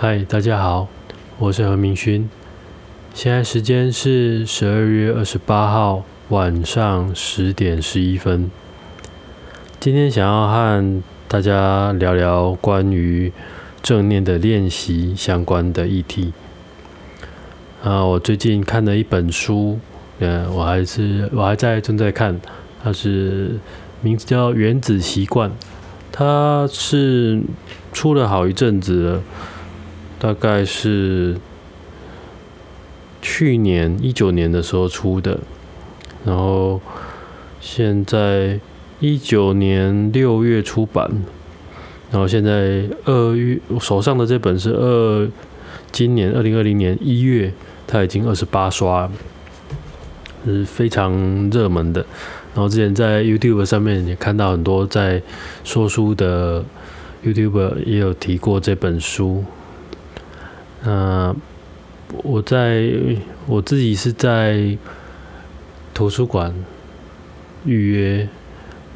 嗨，大家好，我是何明勋。现在时间是十二月二十八号晚上十点十一分。今天想要和大家聊聊关于正念的练习相关的议题。啊，我最近看了一本书，呃，我还是我还在正在看，它是名字叫《原子习惯》，它是出了好一阵子了。大概是去年一九年的时候出的，然后现在一九年六月出版，然后现在二月我手上的这本是二今年二零二零年一月，它已经二十八刷，是非常热门的。然后之前在 YouTube 上面也看到很多在说书的 YouTube 也有提过这本书。那我在我自己是在图书馆预约，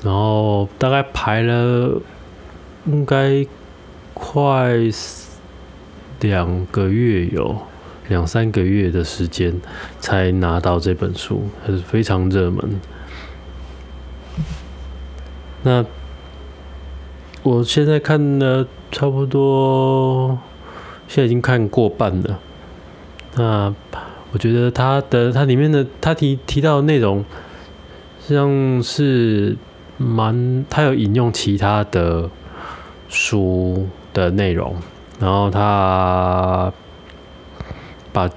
然后大概排了应该快两个月有两三个月的时间才拿到这本书，还是非常热门。那我现在看了差不多。现在已经看过半了，那我觉得它的它里面的它提提到的内容，实际上是蛮，它有引用其他的书的内容，然后他把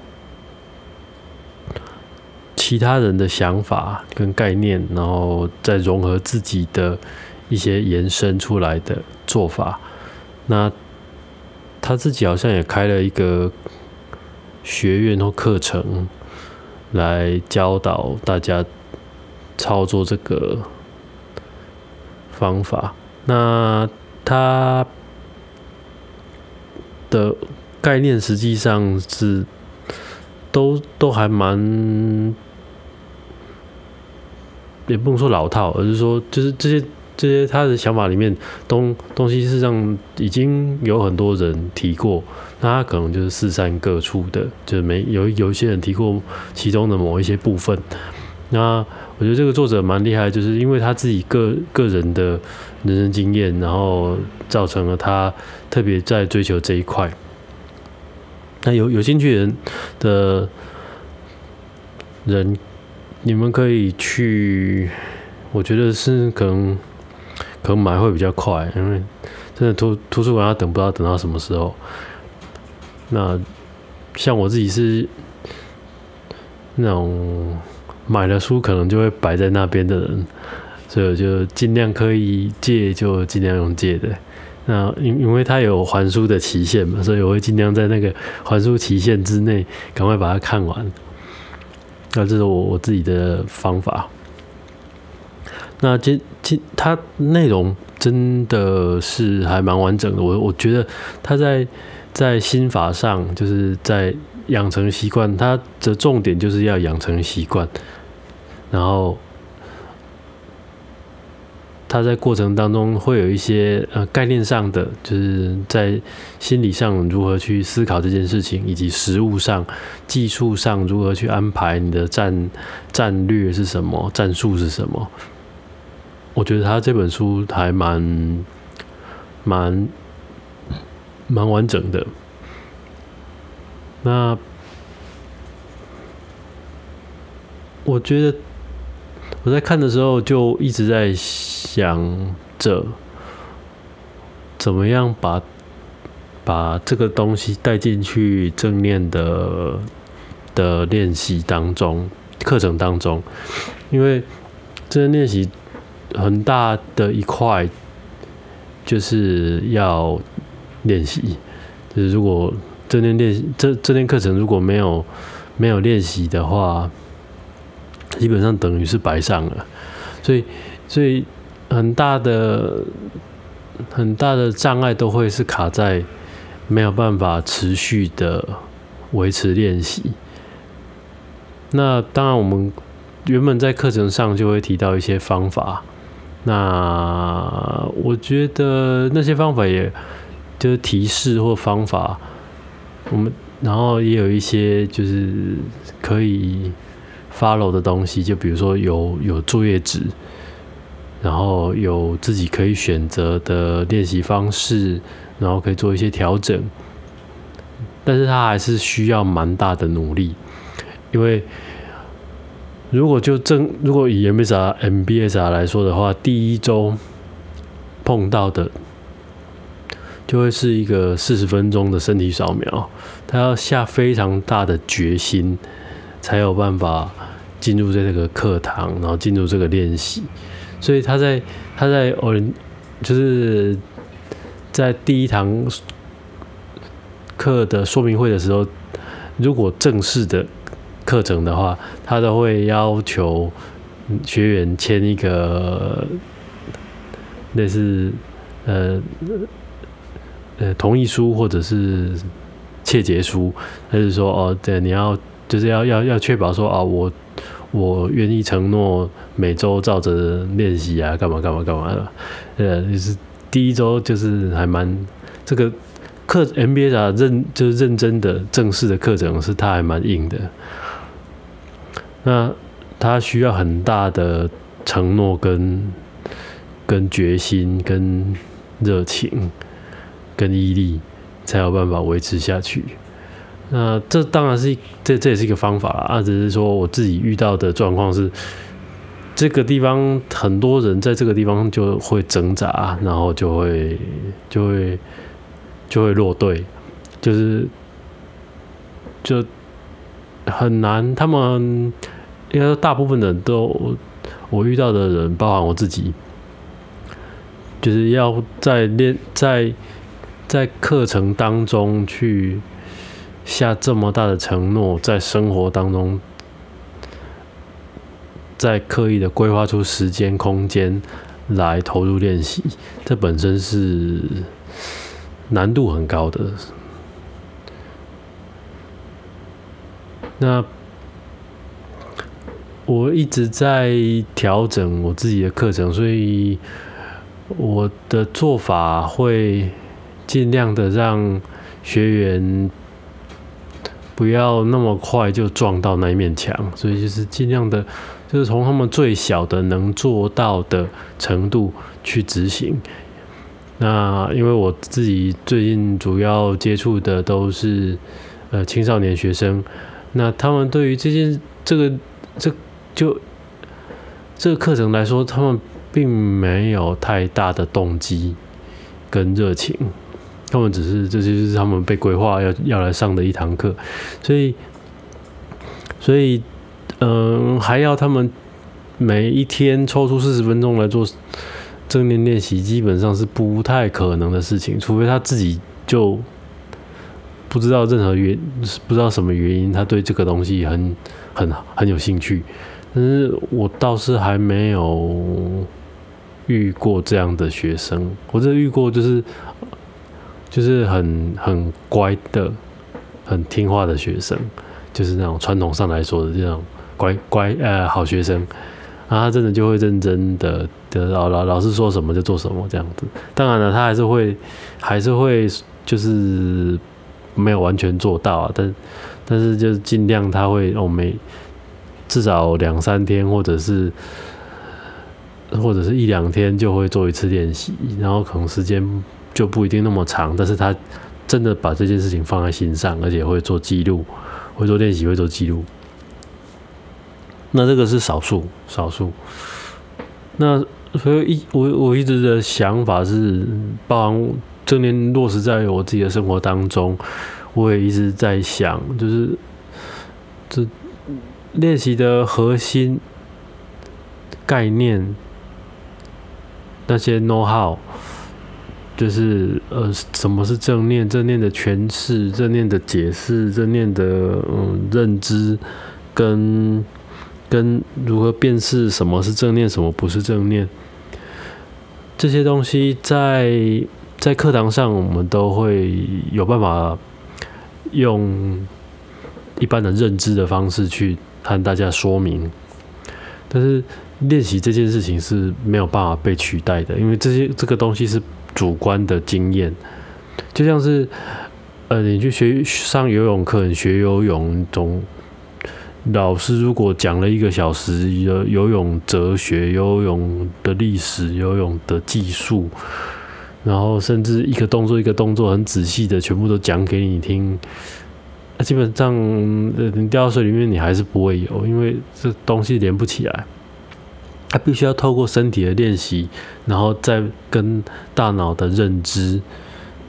其他人的想法跟概念，然后再融合自己的一些延伸出来的做法，那。他自己好像也开了一个学院或课程，来教导大家操作这个方法。那他的概念实际上是都都还蛮，也不能说老套，而是说就是这些。这些他的想法里面东东西，事实上已经有很多人提过，那他可能就是四散各处的，就是没有有一些人提过其中的某一些部分。那我觉得这个作者蛮厉害，就是因为他自己个个人的人生经验，然后造成了他特别在追求这一块。那有有兴趣人的人，你们可以去，我觉得是可能。可能买会比较快，因为真的图图书馆要等，不知道等到什么时候。那像我自己是那种买了书可能就会摆在那边的人，所以我就尽量可以借就尽量用借的。那因因为它有还书的期限嘛，所以我会尽量在那个还书期限之内赶快把它看完。那这是我我自己的方法。那今今它内容真的是还蛮完整的，我我觉得他在在心法上，就是在养成习惯，它的重点就是要养成习惯，然后他在过程当中会有一些呃概念上的，就是在心理上如何去思考这件事情，以及实物上、技术上如何去安排你的战战略是什么，战术是什么。我觉得他这本书还蛮蛮蛮完整的。那我觉得我在看的时候就一直在想着怎么样把把这个东西带进去正念的的练习当中、课程当中，因为这些练习。很大的一块就是要练习，就是如果这天练习这这天课程如果没有没有练习的话，基本上等于是白上了。所以所以很大的很大的障碍都会是卡在没有办法持续的维持练习。那当然，我们原本在课程上就会提到一些方法。那我觉得那些方法，也就是提示或方法，我们然后也有一些就是可以 follow 的东西，就比如说有有作业纸，然后有自己可以选择的练习方式，然后可以做一些调整。但是它还是需要蛮大的努力，因为如果就正如果以 MBSR MBSR 来说的话，第一周碰到的就会是一个四十分钟的身体扫描，他要下非常大的决心，才有办法进入这个课堂，然后进入这个练习。所以他在他在哦，就是在第一堂。课的说明会的时候，如果正式的课程的话，他都会要求学员签一个类似呃呃同意书或者是切结书，还是说哦，对，你要就是要要要确保说啊，我我愿意承诺每周照着练习啊，干嘛干嘛干嘛的，呃，就是第一周就是还蛮这个。课 MBA 的，认就是认真的正式的课程，是他还蛮硬的。那他需要很大的承诺、跟跟决心、跟热情、跟毅力，才有办法维持下去。那这当然是这这也是一个方法啦。啊，只是说我自己遇到的状况是，这个地方很多人在这个地方就会挣扎，然后就会就会。就会落队，就是就很难。他们应该说，大部分人都我遇到的人，包含我自己，就是要在练在在课程当中去下这么大的承诺，在生活当中在刻意的规划出时间空间来投入练习，这本身是。难度很高的，那我一直在调整我自己的课程，所以我的做法会尽量的让学员不要那么快就撞到那一面墙，所以就是尽量的，就是从他们最小的能做到的程度去执行。那因为我自己最近主要接触的都是呃青少年学生，那他们对于这件这个这就这个课程来说，他们并没有太大的动机跟热情，他们只是这就是他们被规划要要来上的一堂课，所以所以嗯还要他们每一天抽出四十分钟来做。正念练习基本上是不太可能的事情，除非他自己就不知道任何原不知道什么原因，他对这个东西很很很有兴趣。但是我倒是还没有遇过这样的学生，我这遇过就是就是很很乖的、很听话的学生，就是那种传统上来说的这种乖乖呃好学生。然后他真的就会认真的的老老老师说什么就做什么这样子。当然了，他还是会还是会就是没有完全做到啊，但但是就是尽量他会哦每至少两三天或者是或者是一两天就会做一次练习，然后可能时间就不一定那么长，但是他真的把这件事情放在心上，而且会做记录，会做练习，会做记录。那这个是少数，少数。那所以一我我一直的想法是，包含正念落实在我自己的生活当中，我也一直在想，就是这练习的核心概念，那些 know how，就是呃，什么是正念？正念的诠释，正念的解释，正念的嗯认知跟。跟如何辨识什么是正念，什么不是正念，这些东西在在课堂上我们都会有办法用一般的认知的方式去和大家说明，但是练习这件事情是没有办法被取代的，因为这些这个东西是主观的经验，就像是呃，你去学上游泳课，你学游泳，总老师如果讲了一个小时游游泳哲学、游泳的历史、游泳的技术，然后甚至一个动作一个动作很仔细的全部都讲给你听，那基本上你掉到水里面你还是不会游，因为这东西连不起来。他必须要透过身体的练习，然后再跟大脑的认知、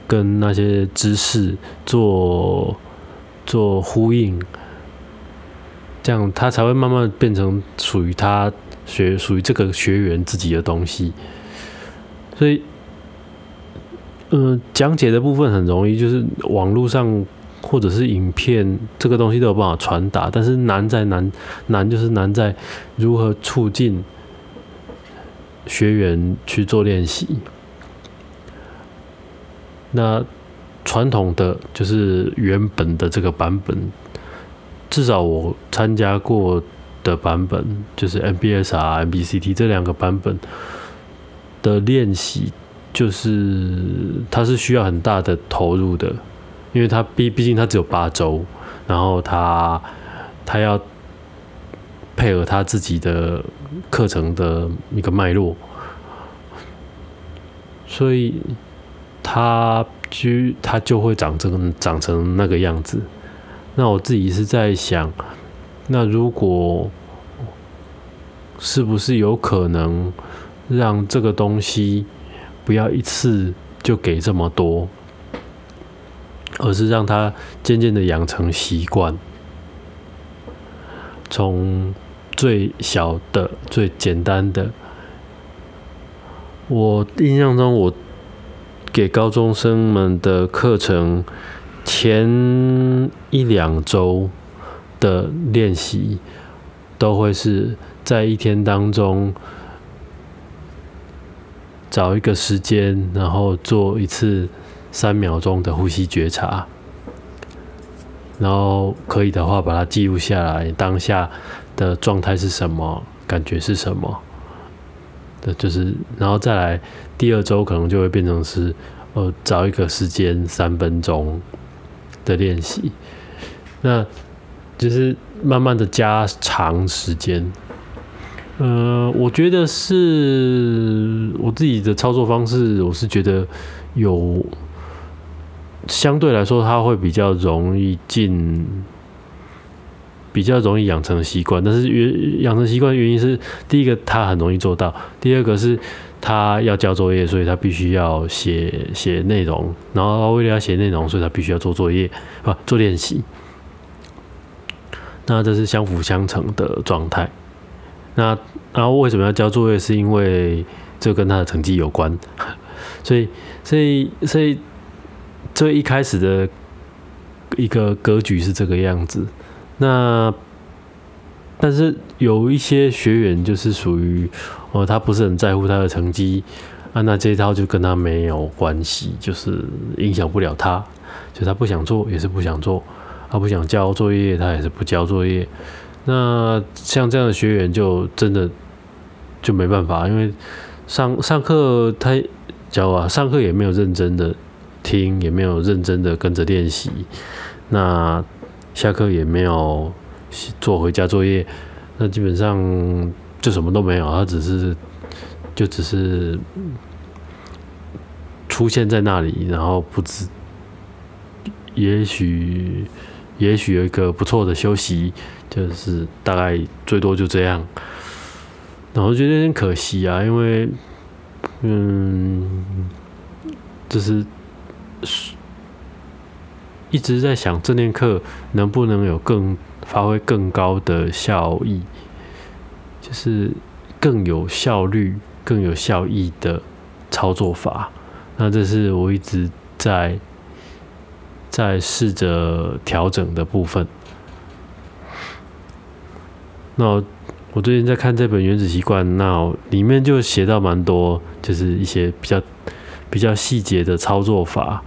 跟那些知识做做呼应，这样他才会慢慢变成属于他学属于这个学员自己的东西。所以，嗯，讲解的部分很容易，就是网络上或者是影片，这个东西都有办法传达。但是难在难难就是难在如何促进。学员去做练习，那传统的就是原本的这个版本，至少我参加过的版本，就是 MBS 啊、MBCT 这两个版本的练习，就是它是需要很大的投入的，因为他毕毕竟他只有八周，然后他他要。配合他自己的课程的一个脉络，所以他就他就会长成长成那个样子。那我自己是在想，那如果是不是有可能让这个东西不要一次就给这么多，而是让他渐渐的养成习惯，从。最小的、最简单的，我印象中，我给高中生们的课程前一两周的练习，都会是在一天当中找一个时间，然后做一次三秒钟的呼吸觉察，然后可以的话把它记录下来，当下。的状态是什么？感觉是什么？的就是，然后再来第二周可能就会变成是，呃，找一个时间三分钟的练习，那就是慢慢的加长时间。呃，我觉得是我自己的操作方式，我是觉得有相对来说，它会比较容易进。比较容易养成习惯，但是原养成习惯原因是，第一个他很容易做到，第二个是他要交作业，所以他必须要写写内容，然后为了要写内容，所以他必须要做作业啊做练习。那这是相辅相成的状态。那然后为什么要交作业？是因为这跟他的成绩有关，所以所以所以最一开始的一个格局是这个样子。那，但是有一些学员就是属于哦，他不是很在乎他的成绩啊，那这一套就跟他没有关系，就是影响不了他，就他不想做也是不想做，他不想交作业他也是不交作业。那像这样的学员就真的就没办法，因为上上课他教啊，上课也没有认真的听，也没有认真的跟着练习，那。下课也没有做回家作业，那基本上就什么都没有，他只是就只是出现在那里，然后不知也许也许有一个不错的休息，就是大概最多就这样，然后觉得有点可惜啊，因为嗯，就是。一直在想这堂课能不能有更发挥更高的效益，就是更有效率、更有效益的操作法。那这是我一直在在试着调整的部分。那我最近在看这本《原子习惯》，那里面就写到蛮多，就是一些比较比较细节的操作法。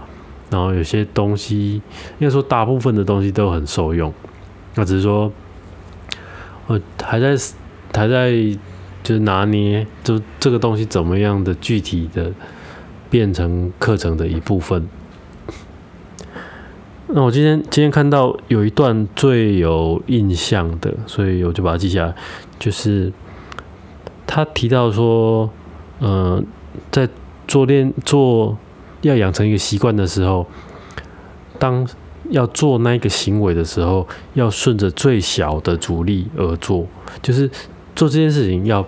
然后有些东西，应该说大部分的东西都很受用，那只是说，我还在还在就是拿捏，就这个东西怎么样的具体的变成课程的一部分。那我今天今天看到有一段最有印象的，所以我就把它记下来。就是他提到说，嗯，在做练做要养成一个习惯的时候，当要做那个行为的时候，要顺着最小的阻力而做，就是做这件事情要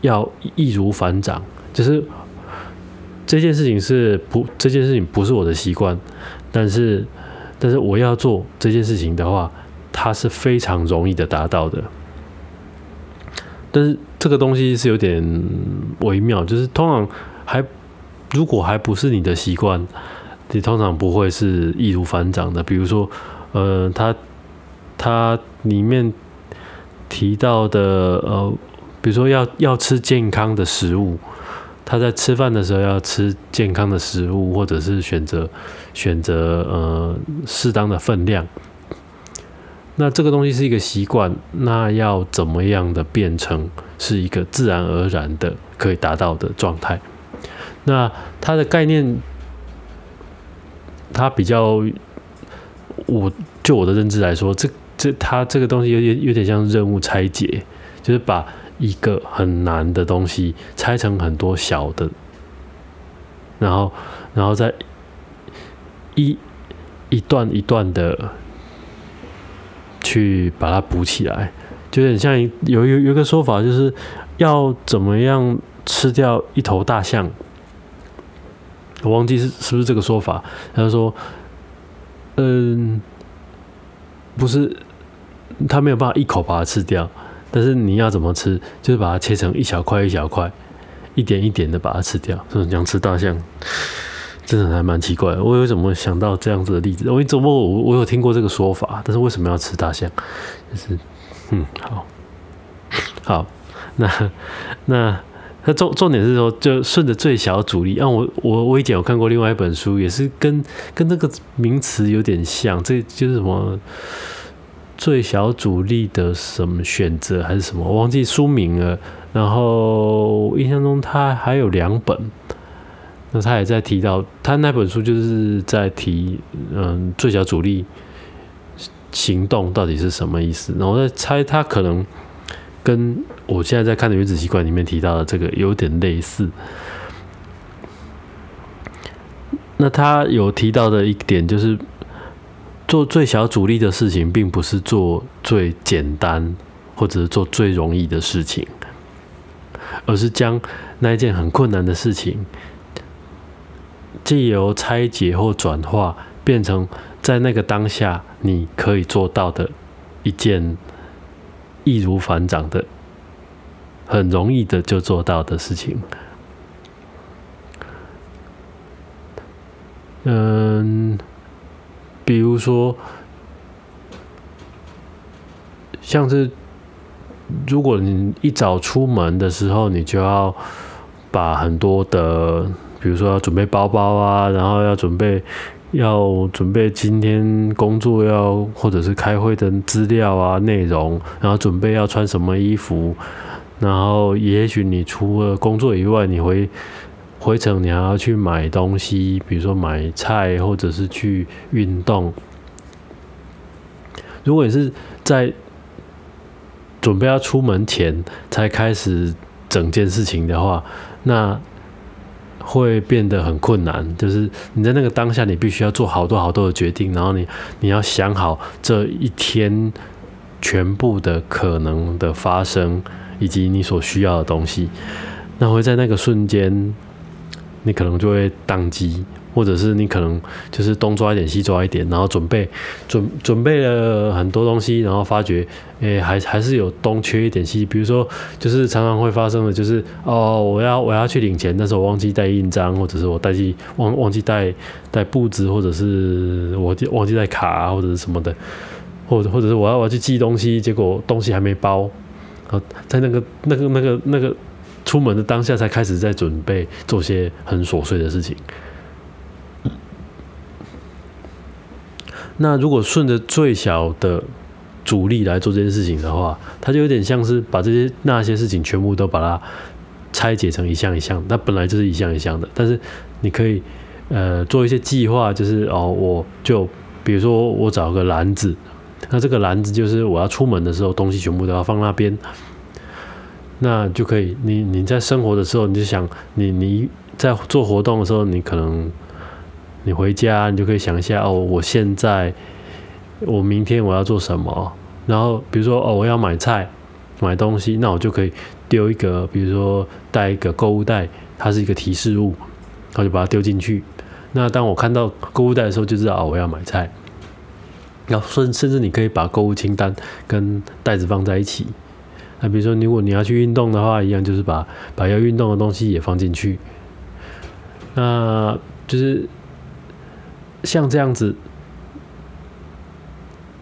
要易如反掌，就是这件事情是不这件事情不是我的习惯，但是。但是我要做这件事情的话，它是非常容易的达到的。但是这个东西是有点微妙，就是通常还如果还不是你的习惯，你通常不会是易如反掌的。比如说，呃，它它里面提到的，呃，比如说要要吃健康的食物。他在吃饭的时候要吃健康的食物，或者是选择选择呃适当的分量。那这个东西是一个习惯，那要怎么样的变成是一个自然而然的可以达到的状态？那它的概念，它比较，我就我的认知来说，这这它这个东西有点有点像任务拆解，就是把。一个很难的东西拆成很多小的，然后，然后再一一段一段的去把它补起来，就有点像有有有一个说法，就是要怎么样吃掉一头大象。我忘记是是不是这个说法。他说：“嗯，不是，他没有办法一口把它吃掉。”但是你要怎么吃？就是把它切成一小块一小块，一点一点的把它吃掉。说想吃大象，真的还蛮奇怪。我为什么想到这样子的例子？我一直问我，我有听过这个说法，但是为什么要吃大象？就是，嗯，好，好，那那那重重点是说，就顺着最小阻力。啊，我我我以前有看过另外一本书，也是跟跟那个名词有点像，这就是什么？最小阻力的什么选择还是什么？我忘记书名了。然后印象中他还有两本，那他也在提到他那本书就是在提，嗯，最小阻力行动到底是什么意思？然后我在猜，他可能跟我现在在看的原子习惯里面提到的这个有点类似。那他有提到的一点就是。做最小阻力的事情，并不是做最简单或者是做最容易的事情，而是将那一件很困难的事情，借由拆解或转化，变成在那个当下你可以做到的一件易如反掌的、很容易的就做到的事情。嗯。比如说，像是如果你一早出门的时候，你就要把很多的，比如说要准备包包啊，然后要准备要准备今天工作要或者是开会的资料啊内容，然后准备要穿什么衣服，然后也许你除了工作以外，你回。回程你还要去买东西，比如说买菜，或者是去运动。如果你是在准备要出门前才开始整件事情的话，那会变得很困难。就是你在那个当下，你必须要做好多好多的决定，然后你你要想好这一天全部的可能的发生，以及你所需要的东西，那会在那个瞬间。你可能就会宕机，或者是你可能就是东抓一点西抓一点，然后准备准准备了很多东西，然后发觉，诶，还还是有东缺一点西。比如说，就是常常会发生的，就是哦，我要我要去领钱，但是我忘记带印章，或者是我带记忘忘记带带布子，或者是我忘记带卡或者是什么的，或者或者是我要我要去寄东西，结果东西还没包，在那个那个那个那个。出门的当下才开始在准备做些很琐碎的事情。那如果顺着最小的阻力来做这件事情的话，它就有点像是把这些那些事情全部都把它拆解成一项一项。那本来就是一项一项的，但是你可以呃做一些计划，就是哦，我就比如说我找个篮子，那这个篮子就是我要出门的时候东西全部都要放那边，那就可以。你你在生活的时候，你就想你你在做活动的时候，你可能你回家，你就可以想一下哦，我现在我明天我要做什么，然后比如说哦，我要买菜买东西，那我就可以丢一个，比如说带一个购物袋，它是一个提示物，然后就把它丢进去。那当我看到购物袋的时候，就知道哦，我要买菜。然后甚甚至你可以把购物清单跟袋子放在一起。那比如说，如果你要去运动的话，一样就是把把要运动的东西也放进去。那就是像这样子，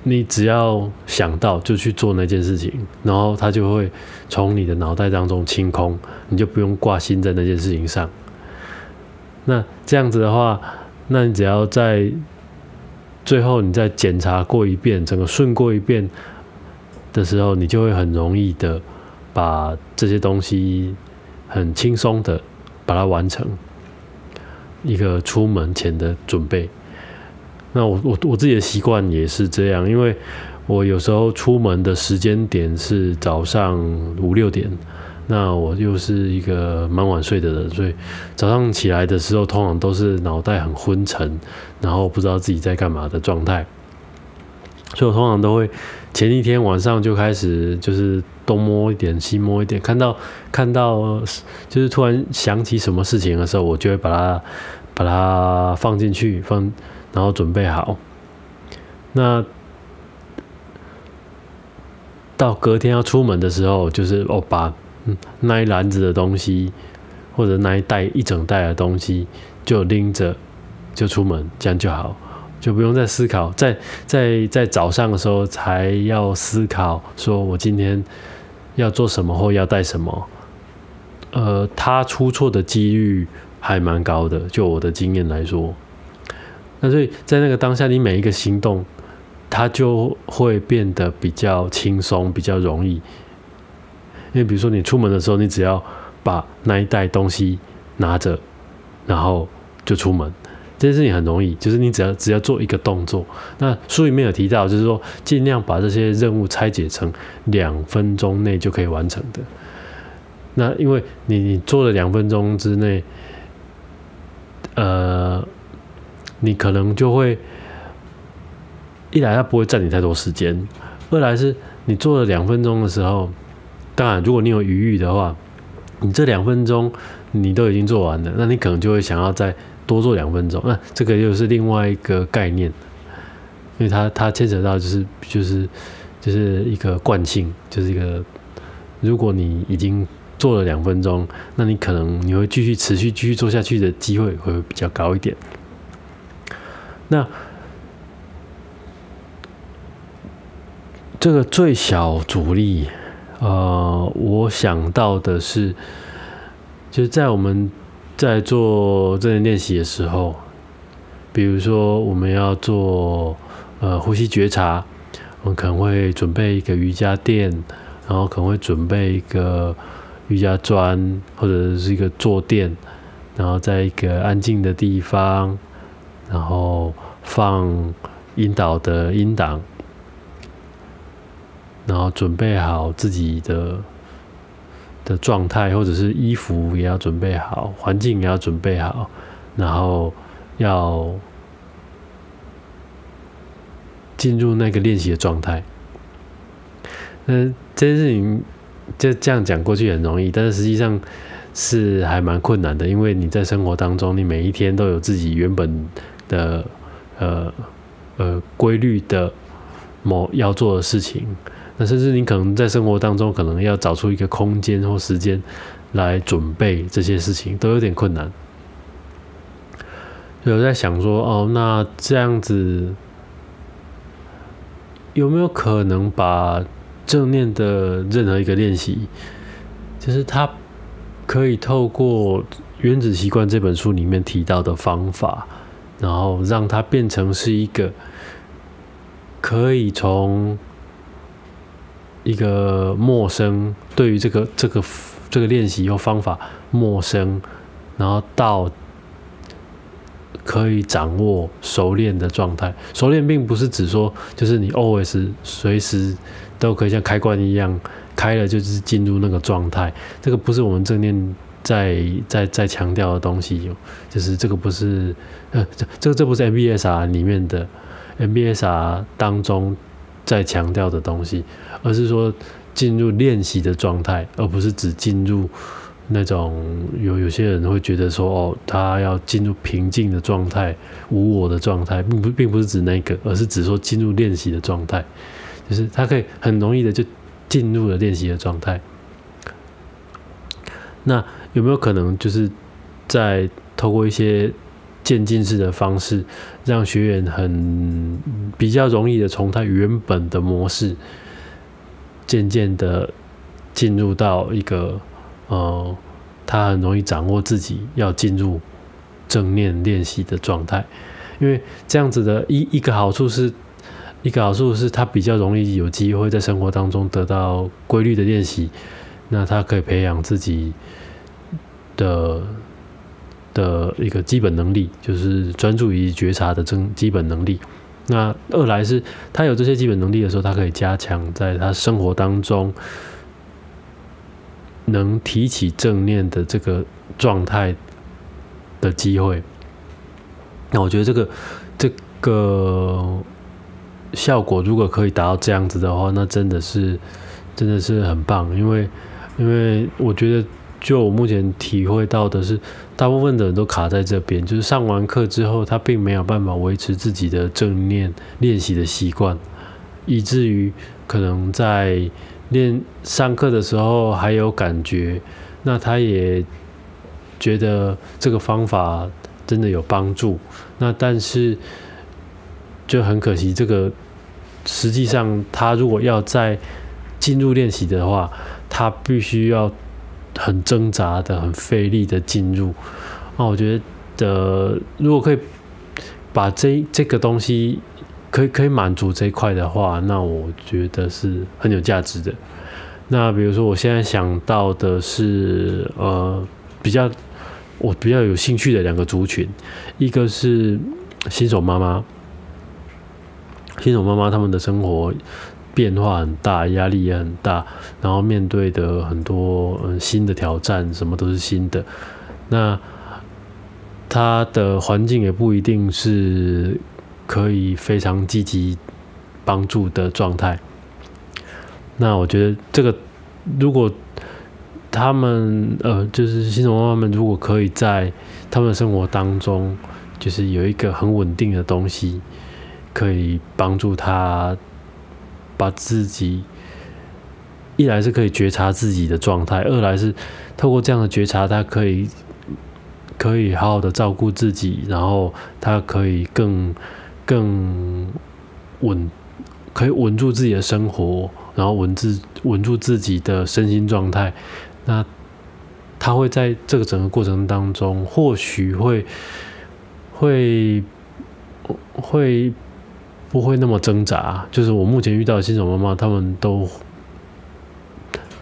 你只要想到就去做那件事情，然后它就会从你的脑袋当中清空，你就不用挂心在那件事情上。那这样子的话，那你只要在最后你再检查过一遍，整个顺过一遍的时候，你就会很容易的把这些东西很轻松的把它完成一个出门前的准备。那我我我自己的习惯也是这样，因为我有时候出门的时间点是早上五六点。那我又是一个蛮晚睡的人，所以早上起来的时候，通常都是脑袋很昏沉，然后不知道自己在干嘛的状态。所以我通常都会前一天晚上就开始，就是东摸一点，西摸一点，看到看到就是突然想起什么事情的时候，我就会把它把它放进去，放然后准备好。那到隔天要出门的时候，就是哦把。那一篮子的东西，或者那一袋一整袋的东西，就拎着就出门，这样就好，就不用再思考，在在在早上的时候才要思考，说我今天要做什么或要带什么。呃，他出错的几率还蛮高的，就我的经验来说。那所以在那个当下，你每一个行动，它就会变得比较轻松，比较容易。因为比如说你出门的时候，你只要把那一袋东西拿着，然后就出门，这件事情很容易，就是你只要只要做一个动作。那书里面有提到，就是说尽量把这些任务拆解成两分钟内就可以完成的。那因为你你做了两分钟之内，呃，你可能就会一来它不会占你太多时间，二来是你做了两分钟的时候。当然，如果你有余裕的话，你这两分钟你都已经做完了，那你可能就会想要再多做两分钟。那这个又是另外一个概念，因为它它牵扯到就是就是就是一个惯性，就是一个如果你已经做了两分钟，那你可能你会继续持续继续做下去的机会会比较高一点。那这个最小阻力。呃，我想到的是，就是在我们在做正念练习的时候，比如说我们要做呃呼吸觉察，我们可能会准备一个瑜伽垫，然后可能会准备一个瑜伽砖或者是一个坐垫，然后在一个安静的地方，然后放引导的音档。然后准备好自己的的状态，或者是衣服也要准备好，环境也要准备好，然后要进入那个练习的状态。嗯，这件事情就这样讲过去很容易，但是实际上是还蛮困难的，因为你在生活当中，你每一天都有自己原本的呃呃规律的某要做的事情。那甚至你可能在生活当中，可能要找出一个空间或时间来准备这些事情，都有点困难。有在想说，哦，那这样子有没有可能把正念的任何一个练习，就是它可以透过《原子习惯》这本书里面提到的方法，然后让它变成是一个可以从一个陌生，对于这个这个这个练习或方法陌生，然后到可以掌握熟练的状态。熟练并不是指说就是你 always 随时都可以像开关一样开了就是进入那个状态，这个不是我们正念在在在强调的东西，就是这个不是呃这这个这不是 MBSR 里面的 MBSR 当中在强调的东西，而是说进入练习的状态，而不是只进入。那种有有些人会觉得说，哦，他要进入平静的状态、无我的状态，并不并不是指那个，而是指说进入练习的状态，就是他可以很容易的就进入了练习的状态。那有没有可能就是在透过一些渐进式的方式，让学员很比较容易的从他原本的模式，渐渐的进入到一个。呃，他很容易掌握自己要进入正念练习的状态，因为这样子的一一个好处是，一个好处是他比较容易有机会在生活当中得到规律的练习，那他可以培养自己的的一个基本能力，就是专注于觉察的正基本能力。那二来是他有这些基本能力的时候，他可以加强在他生活当中。能提起正念的这个状态的机会，那我觉得这个这个效果如果可以达到这样子的话，那真的是真的是很棒。因为因为我觉得，就我目前体会到的是，大部分的人都卡在这边，就是上完课之后，他并没有办法维持自己的正念练习的习惯，以至于可能在。练上课的时候还有感觉，那他也觉得这个方法真的有帮助。那但是就很可惜，这个实际上他如果要再进入练习的话，他必须要很挣扎的、很费力的进入。那我觉得，如果可以把这这个东西。可以可以满足这一块的话，那我觉得是很有价值的。那比如说，我现在想到的是，呃，比较我比较有兴趣的两个族群，一个是新手妈妈，新手妈妈他们的生活变化很大，压力也很大，然后面对的很多嗯新的挑战，什么都是新的。那他的环境也不一定是。可以非常积极帮助的状态。那我觉得这个，如果他们呃，就是新手妈妈们，如果可以在他们的生活当中，就是有一个很稳定的东西，可以帮助他把自己一来是可以觉察自己的状态，二来是透过这样的觉察，他可以可以好好的照顾自己，然后他可以更。更稳，可以稳住自己的生活，然后稳自稳住自己的身心状态。那他会在这个整个过程当中，或许会会会不会那么挣扎？就是我目前遇到的新手妈妈，他们都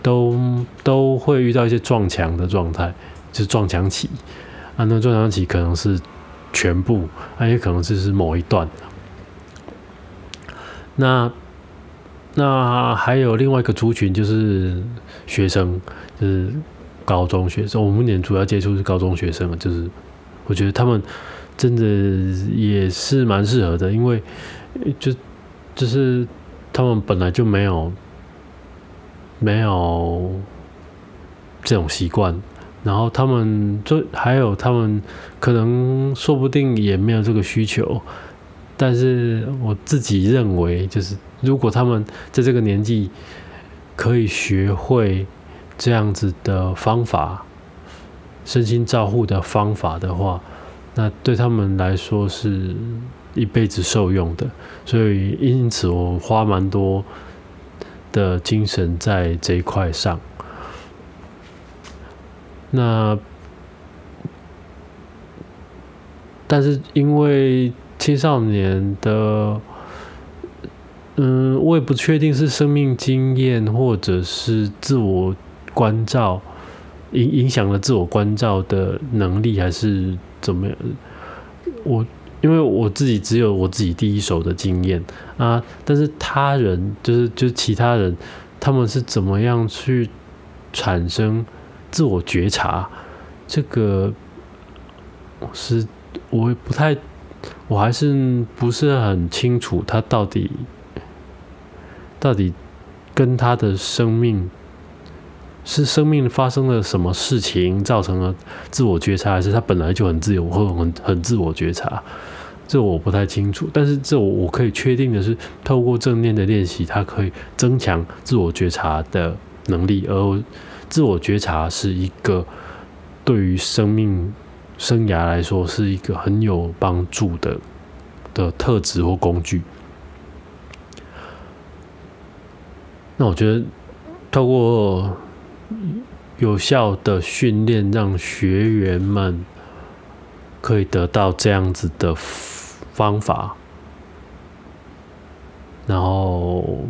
都都会遇到一些撞墙的状态，就是撞墙期。啊，那撞墙期可能是。全部，那也可能就是某一段。那那还有另外一个族群，就是学生，就是高中学生。我们目前主要接触是高中学生，就是我觉得他们真的也是蛮适合的，因为就就是他们本来就没有没有这种习惯。然后他们就还有他们可能说不定也没有这个需求，但是我自己认为，就是如果他们在这个年纪可以学会这样子的方法，身心照护的方法的话，那对他们来说是一辈子受用的。所以因此我花蛮多的精神在这一块上。那，但是因为青少年的，嗯，我也不确定是生命经验或者是自我关照影影响了自我关照的能力，还是怎么样？我因为我自己只有我自己第一手的经验啊，但是他人就是就是其他人，他们是怎么样去产生自我觉察？这个是我不太，我还是不是很清楚，他到底到底跟他的生命。是生命发生了什么事情造成了自我觉察，还是他本来就很自由或很很自我觉察？这我不太清楚。但是这我我可以确定的是，透过正念的练习，它可以增强自我觉察的能力，而自我觉察是一个对于生命生涯来说是一个很有帮助的的特质或工具。那我觉得透过。有效的训练，让学员们可以得到这样子的方法，然后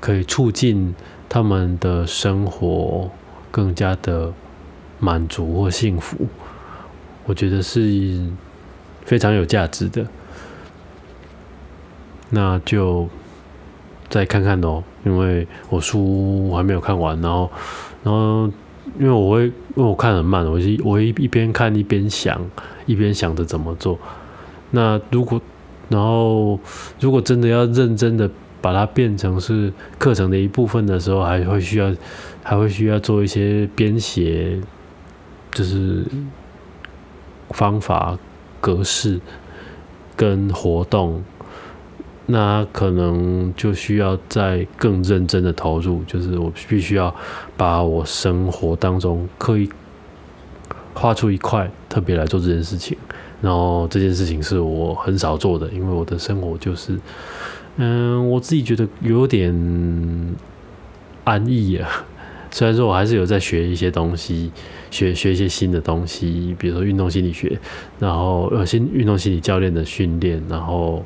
可以促进他们的生活更加的满足或幸福。我觉得是非常有价值的。那就。再看看哦，因为我书还没有看完，然后，然后，因为我会，因为我看很慢，我一我一一边看一边想，一边想着怎么做。那如果，然后如果真的要认真的把它变成是课程的一部分的时候，还会需要，还会需要做一些编写，就是方法、格式跟活动。那可能就需要再更认真的投入，就是我必须要把我生活当中刻意画出一块特别来做这件事情。然后这件事情是我很少做的，因为我的生活就是，嗯，我自己觉得有点安逸啊。虽然说我还是有在学一些东西，学学一些新的东西，比如说运动心理学，然后呃新运动心理教练的训练，然后。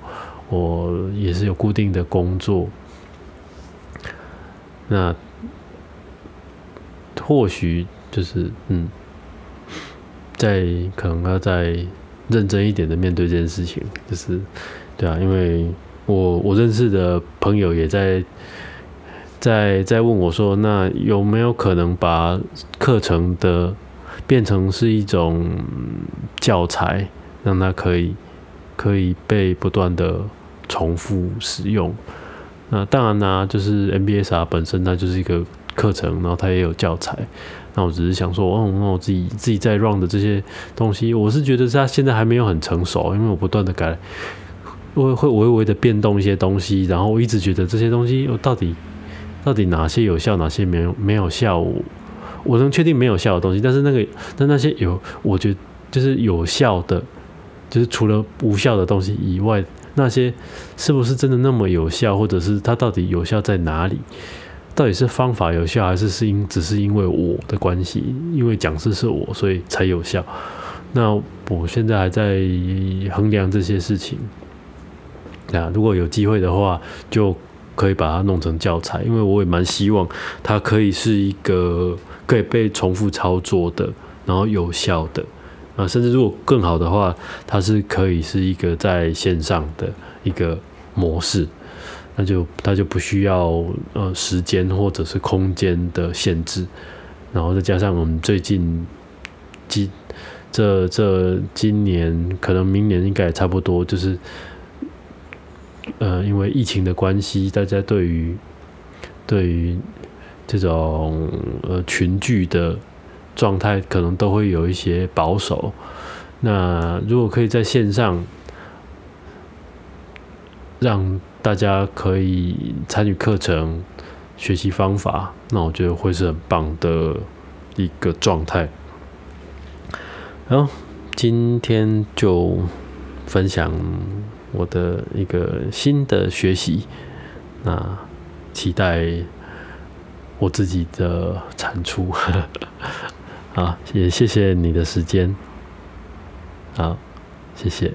我也是有固定的工作，那或许就是嗯，在可能要再认真一点的面对这件事情，就是对啊，因为我我认识的朋友也在在在问我说，那有没有可能把课程的变成是一种教材，让它可以可以被不断的。重复使用，那当然呢，就是 MBSR 本身它就是一个课程，然后它也有教材。那我只是想说，哦，那我自己自己在 run 的这些东西，我是觉得它现在还没有很成熟，因为我不断的改，会会微微的变动一些东西，然后我一直觉得这些东西，我到底到底哪些有效，哪些没有没有效，我能确定没有效的东西，但是那个但那些有，我觉得就是有效的，就是除了无效的东西以外。那些是不是真的那么有效，或者是它到底有效在哪里？到底是方法有效，还是是因只是因为我的关系，因为讲师是我，所以才有效？那我现在还在衡量这些事情。啊，如果有机会的话，就可以把它弄成教材，因为我也蛮希望它可以是一个可以被重复操作的，然后有效的。啊，甚至如果更好的话，它是可以是一个在线上的一个模式，那就它就不需要呃时间或者是空间的限制，然后再加上我们最近今这这今年可能明年应该也差不多，就是呃因为疫情的关系，大家对于对于这种呃群聚的。状态可能都会有一些保守。那如果可以在线上让大家可以参与课程、学习方法，那我觉得会是很棒的一个状态。然后今天就分享我的一个新的学习，那期待我自己的产出。啊，也谢谢你的时间。好，谢谢。